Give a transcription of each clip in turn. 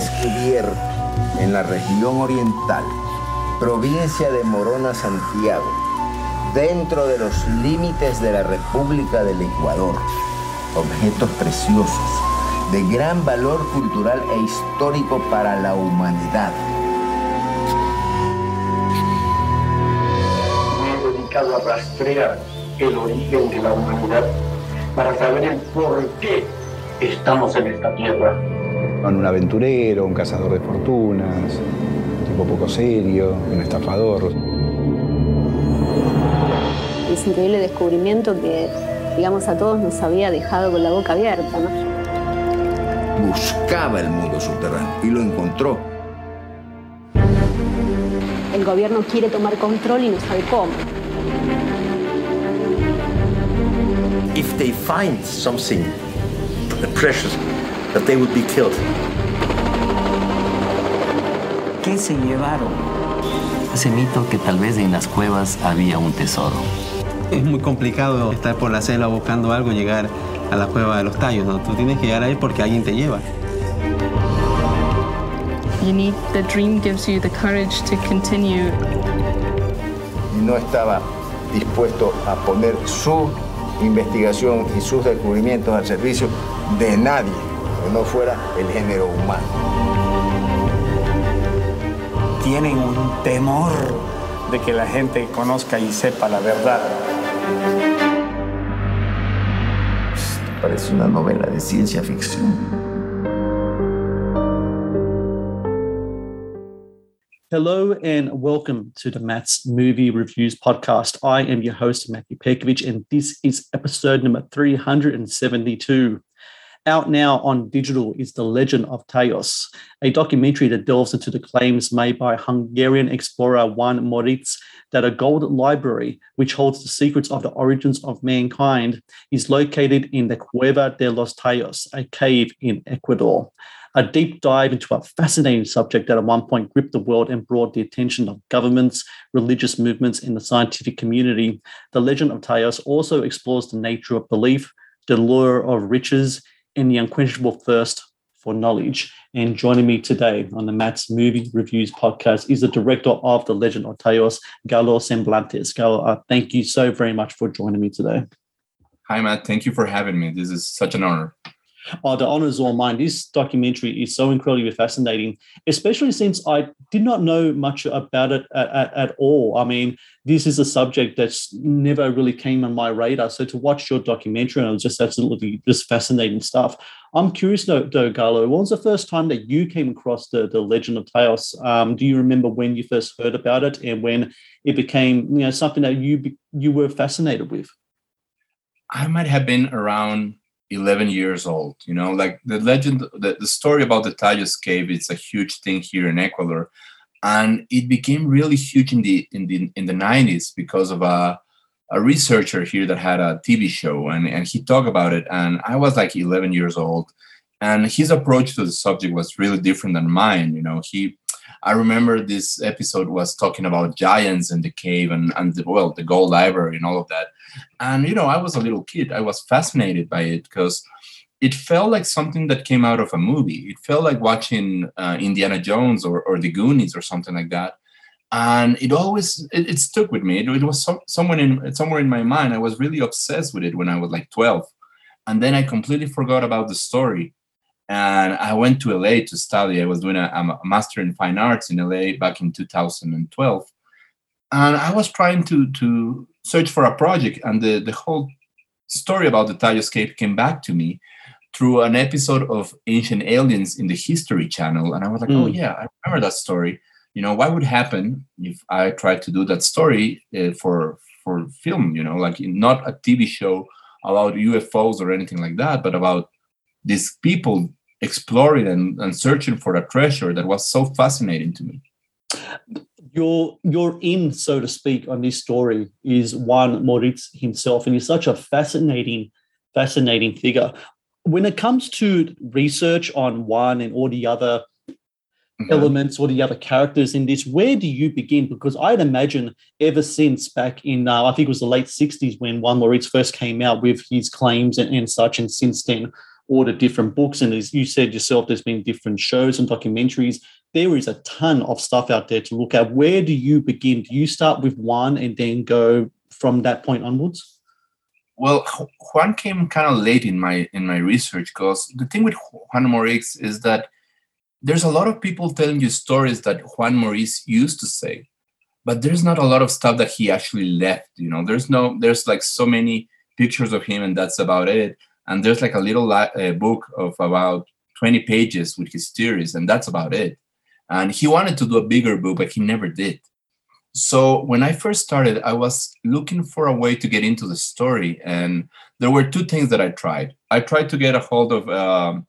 He descubierto en la región oriental, provincia de Morona, Santiago, dentro de los límites de la República del Ecuador, objetos preciosos de gran valor cultural e histórico para la humanidad. Me he dedicado a rastrear el origen de la humanidad para saber el por qué estamos en esta tierra. Un aventurero, un cazador de fortunas, un tipo poco serio, un estafador. Ese increíble descubrimiento que, digamos, a todos nos había dejado con la boca abierta, ¿no? Buscaba el mundo subterráneo y lo encontró. El gobierno quiere tomar control y no sabe cómo. if they find something precious, that they would be killed. ¿Qué se llevaron? Ese mito que tal vez en las cuevas había un tesoro. Es muy complicado estar por la selva buscando algo y llegar a la cueva de los tallos. ¿no? Tú tienes que llegar ahí porque alguien te lleva. You need the dream gives you the courage to continue. Y no estaba dispuesto a poner su investigación y sus descubrimientos al servicio de nadie no fuera el género humano. tienen un temor de que la gente conozca y sepa la verdad. Parece una novela de ciencia ficción. Hello and welcome to the Matt's Movie Reviews podcast. I am your host, Matthew Pekovic, and this is episode number 372. Out now on digital is The Legend of Tayos, a documentary that delves into the claims made by Hungarian explorer Juan Moricz that a gold library, which holds the secrets of the origins of mankind, is located in the Cueva de los Tayos, a cave in Ecuador a deep dive into a fascinating subject that at one point gripped the world and brought the attention of governments, religious movements, and the scientific community. The Legend of Tayos also explores the nature of belief, the lure of riches, and the unquenchable thirst for knowledge. And joining me today on the Matt's Movie Reviews podcast is the director of The Legend of Tayos, Galo Semblantes. Galo, uh, thank you so very much for joining me today. Hi, Matt. Thank you for having me. This is such an honor. Oh, the honor is all mine. This documentary is so incredibly fascinating, especially since I did not know much about it at, at, at, all. I mean, this is a subject that's never really came on my radar. So to watch your documentary, and it was just absolutely just fascinating stuff. I'm curious, though, though Galo, when was the first time that you came across the, the Legend of Tayos? Um, do you remember when you first heard about it and when it became, you know, something that you you were fascinated with? I might have been around 11 years old you know like the legend the, the story about the Tayos cave it's a huge thing here in ecuador. And it became really huge in the in the in the 90s because of a a researcher here that had a tv show and and he talked about it and i was like 11 years old. And his approach to the subject was really different than mine you know. He i remember this episode was talking about giants and the cave and and the, well the gold library and all of that. And you know i was a little kid. I was fascinated by it because it felt like something that came out of a movie. It felt like watching uh, indiana jones or, or the goonies or something like that. And it always it, it stuck with me. It, it was so, somewhere in somewhere in my mind. I was really obsessed with it when i was like 12 and then i completely forgot about the story and i went to la to study i was doing a, a master in fine arts in la back in 2012 and i was trying to to search for a project and the, the whole story about the Cave came back to me through an episode of Ancient Aliens in the History Channel. And I was like, mm. oh, yeah, I remember that story. You know, what would happen if I tried to do that story uh, for for film, you know, like not a TV show about UFOs or anything like that, but about these people exploring and, and searching for a treasure that was so fascinating to me. Your your in, so to speak, on this story is Juan Moricz himself, and he's such a fascinating, fascinating figure. When it comes to research on Juan and all the other mm-hmm. elements or the other characters in this, where do you begin? Because I'd imagine ever since back in, uh, I think it was the late 60s when Juan Moricz first came out with his claims and, and such, and since then, the different books. And as you said yourself, there's been different shows and documentaries. There is a ton of stuff out there to look at. Where do you begin? Do you start with one and then go from that point onwards? Well, Juan came kind of late in my in my research because the thing with Juan Moricz is that there's a lot of people telling you stories that Juan Moricz used to say, but there's not a lot of stuff that he actually left. You know, there's no there's like so many pictures of him and that's about it and there's like a little uh, book of about 20 pages with his theories and that's about it. And he wanted to do a bigger book but he never did. So when i first started i was looking for a way to get into the story and there were two things that i tried. I tried to get a hold of um,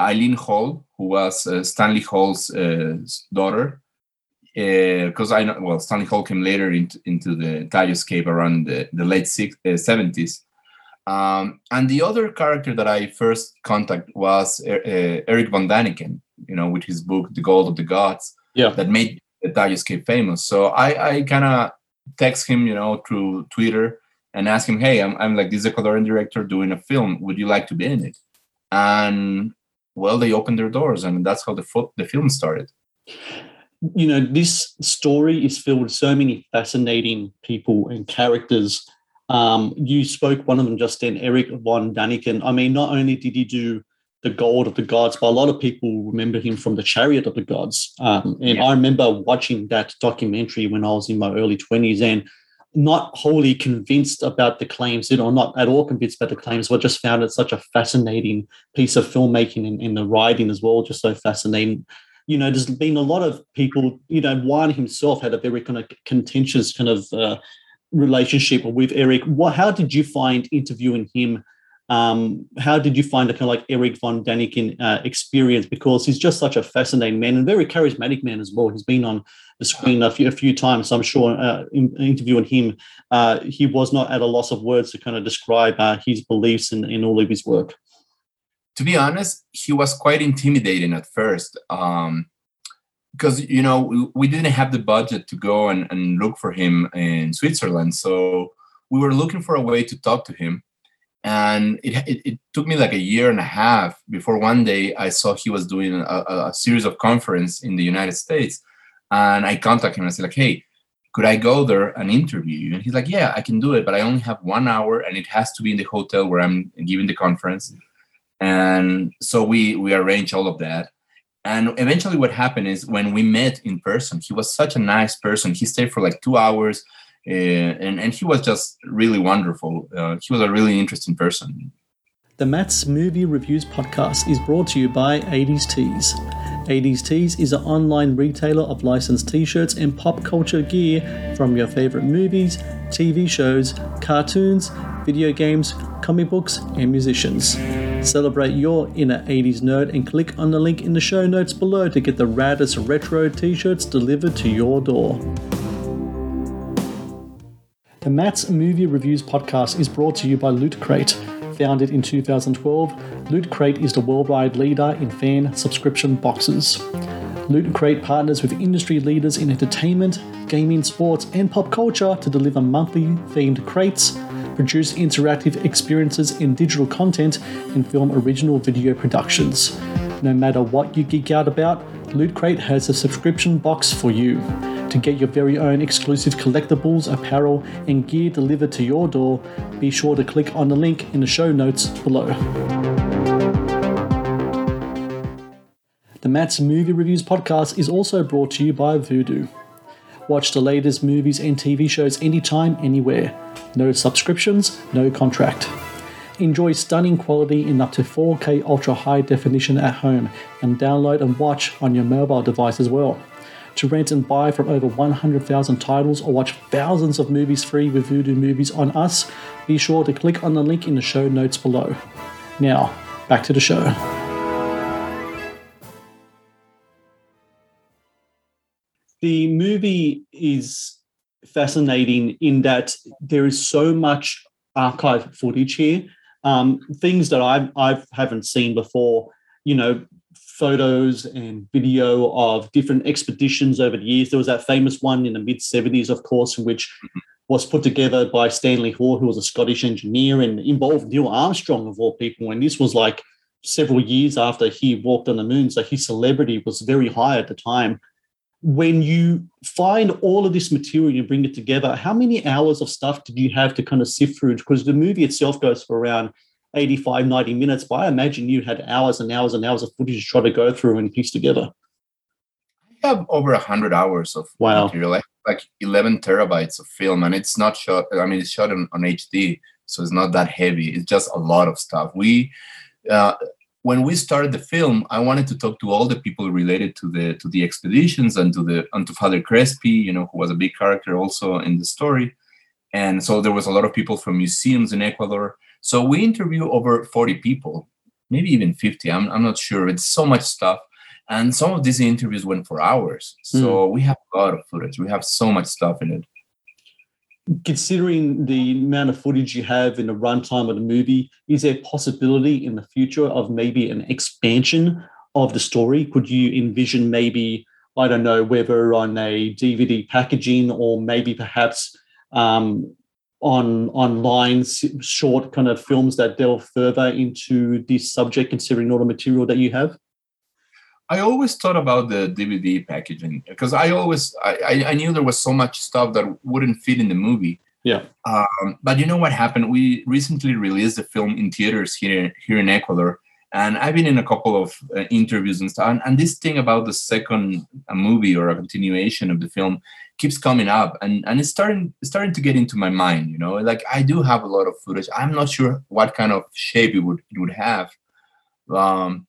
eileen hall who was uh, stanley hall's uh, daughter. Because uh, I know well Stanley Hall came later into, into the Tayos Cave around the, the late six, uh, 70s um, and the other character that I first contact was uh, Erich von Däniken, you know, with his book The Gold of the Gods, yeah, that made the Cave famous. So I, I kind of text him, you know, through Twitter and ask him, "Hey, I'm, I'm like this Ecuadorian director doing a film. Would you like to be in it?" And well, they opened their doors, and that's how the fo- the film started. You know, this story is filled with so many fascinating people and characters um, you spoke one of them just then, Erich von Däniken. I mean, not only did he do the Gold of the Gods, but a lot of people remember him from the Chariot of the Gods. Um, and yeah. I remember watching that documentary when I was in my early 20s and not wholly convinced about the claims, you know, not at all convinced about the claims, but just found it such a fascinating piece of filmmaking and, and the writing as well, just so fascinating. You know, there's been a lot of people, you know, Juan himself had a very kind of contentious kind of uh, relationship with Eric. What, how did you find interviewing him? Um, how did you find the kind of like Erich von Däniken uh, experience? Because he's just such a fascinating man and very charismatic man as well. He's been on the screen a few, a few times. So I'm sure uh, in, interviewing him, uh, he was not at a loss of words to kind of describe uh, his beliefs in, in all of his work. To be honest, he was quite intimidating at first. Um, because you know we, didn't have the budget to go and, and look for him in Switzerland, so we were looking for a way to talk to him, and it, it, it took me like a year and a half before one day I saw he was doing a, a series of conference in the United States, and I contacted him and I said like, hey, could I go there and interview you? And he's like, yeah, I can do it, but I only have one hour, and it has to be in the hotel where I'm giving the conference. And so we we arranged all of that and eventually, what happened is when we met in person, he was such a nice person. He stayed for like two hours, uh, and and he was just really wonderful. Uh, he was a really interesting person. The Matt's Movie Reviews podcast is brought to you by 80s Tees. 80s Tees is an online retailer of licensed t shirts and pop culture gear from your favorite movies, TV shows, cartoons, video games, comic books, and musicians. Celebrate your inner 80s nerd and click on the link in the show notes below to get the raddest retro t shirts delivered to your door. The Matt's Movie Reviews podcast is brought to you by Loot Crate. Founded in 2012, Loot Crate is the worldwide leader in fan subscription boxes. Loot Crate partners with industry leaders in entertainment, gaming, sports, and pop culture to deliver monthly themed crates produce interactive experiences in digital content, and film original video productions. No matter what you geek out about, Loot Crate has a subscription box for you. To get your very own exclusive collectibles, apparel, and gear delivered to your door, be sure to click on the link in the show notes below. The Matt's Movie Reviews podcast is also brought to you by Vudu. Watch the latest movies and TV shows anytime, anywhere. No subscriptions, no contract. Enjoy stunning quality in up to 4K ultra high definition at home and download and watch on your mobile device as well. To rent and buy from over 100,000 titles or watch thousands of movies free with Vudu Movies on us, be sure to click on the link in the show notes below. Now, back to the show. The movie is fascinating in that there is so much archive footage here, um, things that I I haven't seen before. You know, photos and video of different expeditions over the years. There was that famous one in the mid 70s, of course, which was put together by Stanley Hall, who was a Scottish engineer and involved Neil Armstrong, of all people. And this was like several years after he walked on the moon. So his celebrity was very high at the time when you find all of this material and bring it together, how many hours of stuff did you have to kind of sift through? Because the movie itself goes for around 85, 90 minutes, but I imagine you had hours and hours and hours of footage to try to go through and piece together. I have over 100 hours of wow. material, like, like 11 terabytes of film, and it's not shot, I mean, it's shot on, on HD, so it's not that heavy. It's just a lot of stuff. We, uh, when we started the film, I wanted to talk to all the people related to the to the expeditions and to the and to Father Crespi, you know, who was a big character also in the story. And so there was a lot of people from museums in Ecuador. So we interviewed over 40 people, maybe even 50. I'm, I'm not sure. It's so much stuff. And some of these interviews went for hours. So mm. we have a lot of footage. We have so much stuff in it considering the amount of footage you have in the runtime of the movie, is there a possibility in the future of maybe an expansion of the story? Could you envision maybe, I don't know, whether on a DVD packaging or maybe perhaps um, on online short kind of films that delve further into this subject, considering all the material that you have? I always thought about the DVD packaging because I always I, I knew there was so much stuff that wouldn't fit in the movie. Yeah. Um, but you know what happened? We recently released the film in theaters here here in Ecuador, and I've been in a couple of uh, interviews and stuff. And, and, this thing about the second a movie or a continuation of the film keeps coming up, and and it's starting starting to get into my mind. You know, like I do have a lot of footage. I'm not sure what kind of shape it would it would have. Um,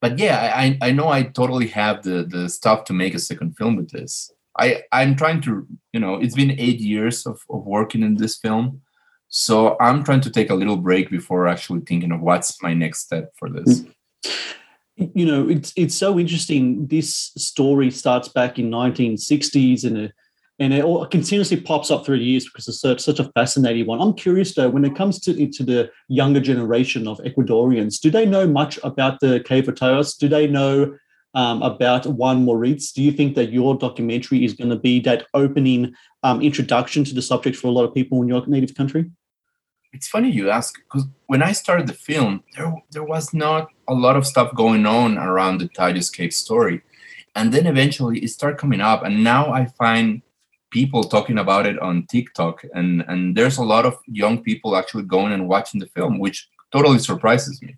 but yeah, I I know I totally have the the stuff to make a second film with this. I I'm trying to you know it's been eight years of, of working in this film, so I'm trying to take a little break before actually thinking of what's my next step for this. Mm. You know, it's it's so interesting. This story starts back in 1960s in a and it all continuously pops up through the years because it's such, such a fascinating one. I'm curious though, when it comes to, to the younger generation of Ecuadorians, do they know much about the Cave Rotayos? Do they know um, about Juan Moricz? Do you think that your documentary is going to be that opening um, introduction to the subject for a lot of people in your native country? It's funny you ask because when I started the film, there there was not a lot of stuff going on around the Tayos Cave story, and then eventually it started coming up, and now I find people talking about it on TikTok, and and there's a lot of young people actually going and watching the film, which totally surprises me.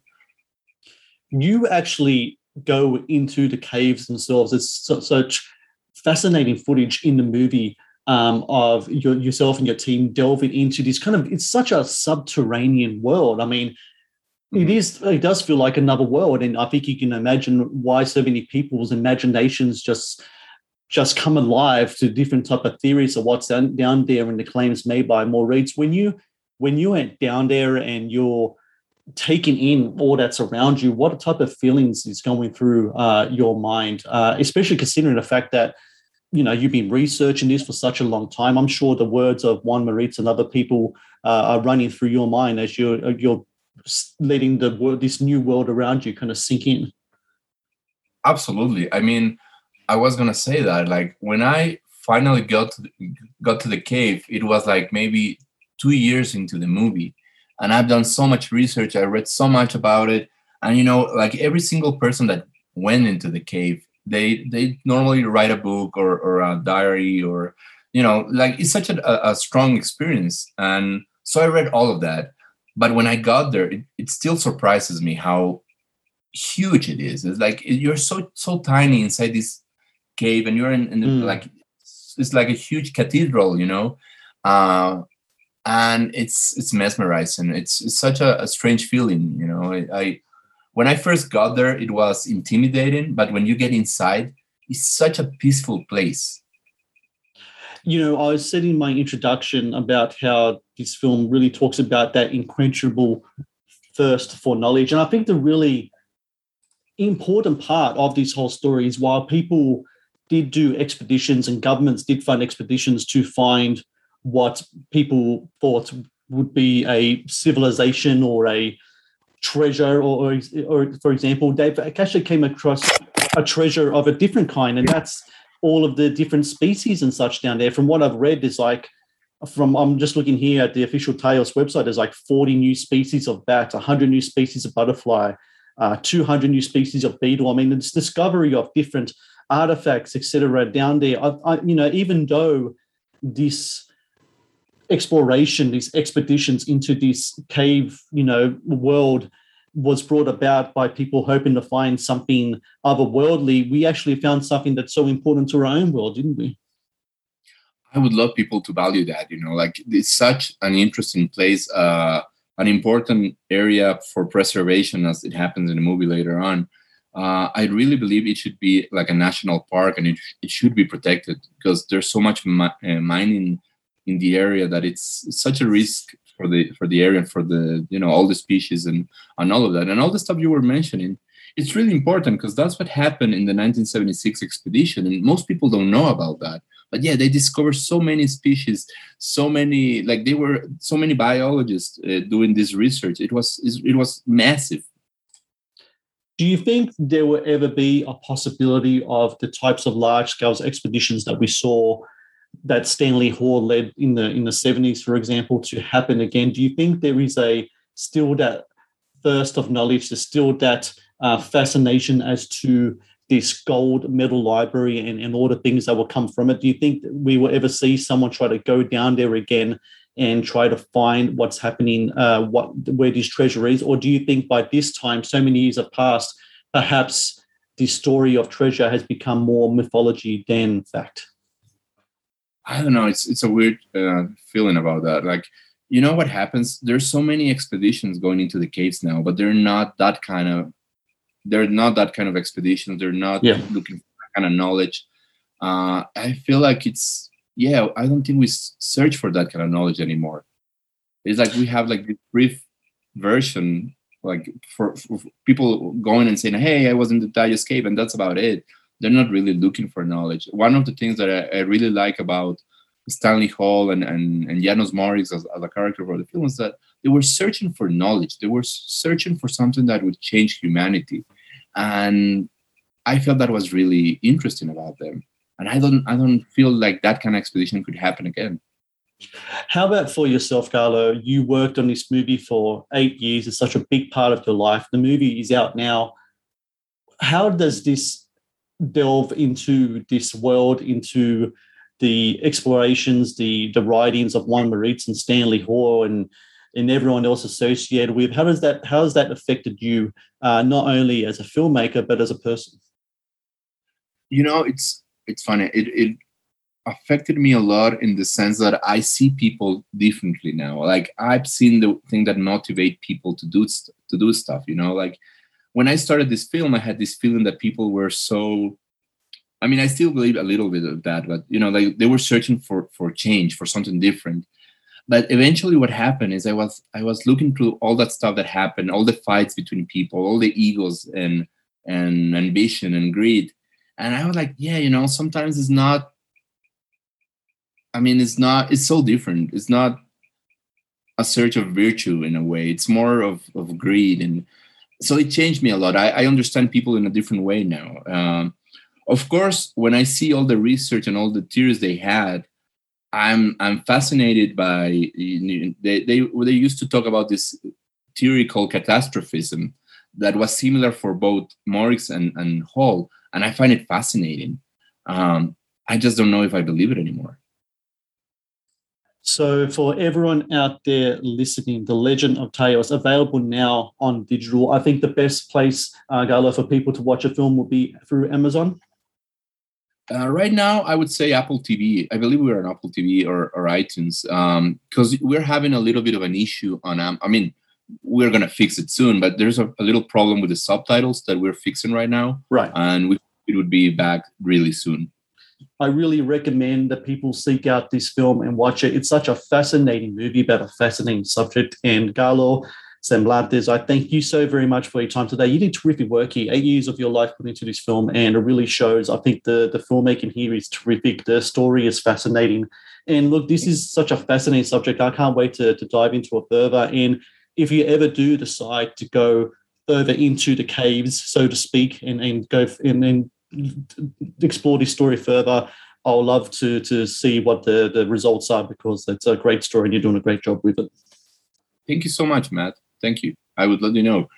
You actually go into the caves themselves. It's such fascinating footage in the movie um, of your, yourself and your team delving into this kind of. It's such a subterranean world. I mean. It mm-hmm. It does feel like another world, and I think you can imagine why so many people's imaginations just just come alive to different type of theories of what's down, down there and the claims made by Moricz. When you when you went down there and you're taking in all that's around you, what type of feelings is going through uh, your mind, uh, especially considering the fact that you know you've been researching this for such a long time. I'm sure the words of Juan Moricz and other people uh, are running through your mind as you're uh, you're letting the world, this new world around you, kind of sink in. Absolutely. I mean I was gonna say that like when I finally got to the, got to the cave, it was like maybe two years into the movie, and I've done so much research. I read so much about it, and you know, like every single person that went into the cave, they they normally write a book or or a diary or you know, like it's such a, a strong experience, and so I read all of that. But when I got there, it, it still surprises me how huge it is. It's like you're so so tiny inside this cave and you're in, in the, mm. like it's like a huge cathedral you know uh, and it's it's mesmerizing it's, it's such a, a, strange feeling you know I, I when i first got there it was intimidating but when you get inside it's such a peaceful place you know i was said in my introduction about how this film really talks about that unquenchable thirst for knowledge. And I think the really important part of this whole story is while people did do expeditions and governments did fund expeditions to find what people thought would be a civilization or a treasure, or, or, or for example, Dave actually came across a treasure of a different kind, and that's all of the different species and such down there. From what I've read, is like from I'm just looking here at the official Tayos website. There's like 40 new species of bat, 100 new species of butterfly, uh, 200 new species of beetle. I mean, this discovery of different artifacts, etc., down there. I, I, you know, even though this exploration, these expeditions into this cave, you know, world was brought about by people hoping to find something otherworldly, we actually found something that's so important to our own world, didn't we? I would love people to value that. You know, like it's such an interesting place, uh, an important area for preservation, as it happens in the movie later on. Uh, I really believe it should be like a national park, and it, it should be protected because there's so much mi- uh, mining in the area that it's, such a risk for the for the area and for the you know all the species and and all of that. And all the stuff you were mentioning it's really important because that's what happened in the 1976 expedition and most people don't know about that. But yeah they discovered so many species so many like they were so many biologists uh, doing this research. It was it was massive do you think there will ever be a possibility of the types of large scale expeditions that we saw that Stanley Hall led in the in the 70s, for example, to happen again? Do you think there is a still that thirst of knowledge, there's still that uh, fascination as to this gold medal library and, and all the things that will come from it? Do you think we will ever see someone try to go down there again and try to find what's happening, uh, what where this treasure is, or do you think by this time, so many years have passed, perhaps the story of treasure has become more mythology than fact? I don't know. It's it's a weird uh, feeling about that. Like, you know what happens? There's so many expeditions going into the caves now, but they're not that kind of. They're not that kind of expeditions. They're not yeah. looking for that kind of knowledge. Uh, I feel like it's yeah. I don't think we search for that kind of knowledge anymore. It's like we have like this brief version, like for, for people going and saying, "Hey, I was in the Tayos cave," and that's about it they're not really looking for knowledge. One of the things that I, I really like about Stanley Hall and, and, and Janos Moricz as, as a character for the film is that they were searching for knowledge. They were searching for something that would change humanity. And I felt that was really interesting about them. And I don't I don't feel like that kind of expedition could happen again. How about for yourself, Galo? You worked on this movie for eight years. It's such a big part of your life. The movie is out now. How does this delve into this world, into the explorations, the the writings of Juan Moricz and Stanley Hall and and everyone else associated with. How does that how has that affected you, uh, not only as a filmmaker but as a person? You know, it's it's funny. It it affected me a lot in the sense that I see people differently now. Like I've seen the thing that motivate people to do to do stuff. You know, like when I started this film, I had this feeling that people were so. I mean, I still believe a little bit of that, but you know, like they were searching for for change, for something different. But eventually, what happened is I was I was looking through all that stuff that happened, all the fights between people, all the egos and and ambition and greed, and I was like, yeah, you know, sometimes it's not. I mean, it's not. It's so different. It's not a search of virtue in a way. It's more of of greed and so it changed me a lot. I, I understand people in a different way now. Um, of course, when I see all the research and all the theories they had, I'm I'm fascinated by they they they used to talk about this theory called catastrophism that was similar for both Moricz and, and Hall, and I find it fascinating. Um, I just don't know if I believe it anymore. So, for everyone out there listening, The Legend of Tayos available now on digital. I think the best place, uh, Galo, for people to watch a film will be through Amazon. Uh, right now, I would say Apple TV. I believe we're on Apple TV or, or iTunes because um, we're having a little bit of an issue on. Um, I mean, we're gonna fix it soon, but there's a, a, little problem with the subtitles that we're fixing right now. Right, and we, it would be back really soon. I really recommend that people seek out this film and watch it. It's such a fascinating movie about a fascinating subject. And Galo, Semblantes. I thank you so very much for your time today. You did terrific work here. Eight years of your life put into this film, and it really shows. I think the the filmmaking here is terrific. The story is fascinating, and look, this is such a fascinating subject. I can't wait to to dive into it further. And if you ever do decide to go further into the caves, so to speak, and and go and, and explore this story further. I'll love to to see what the, the results are because it's a great story and you're doing a great job with it. Thank you so much, Matt. Thank you. I would let you know.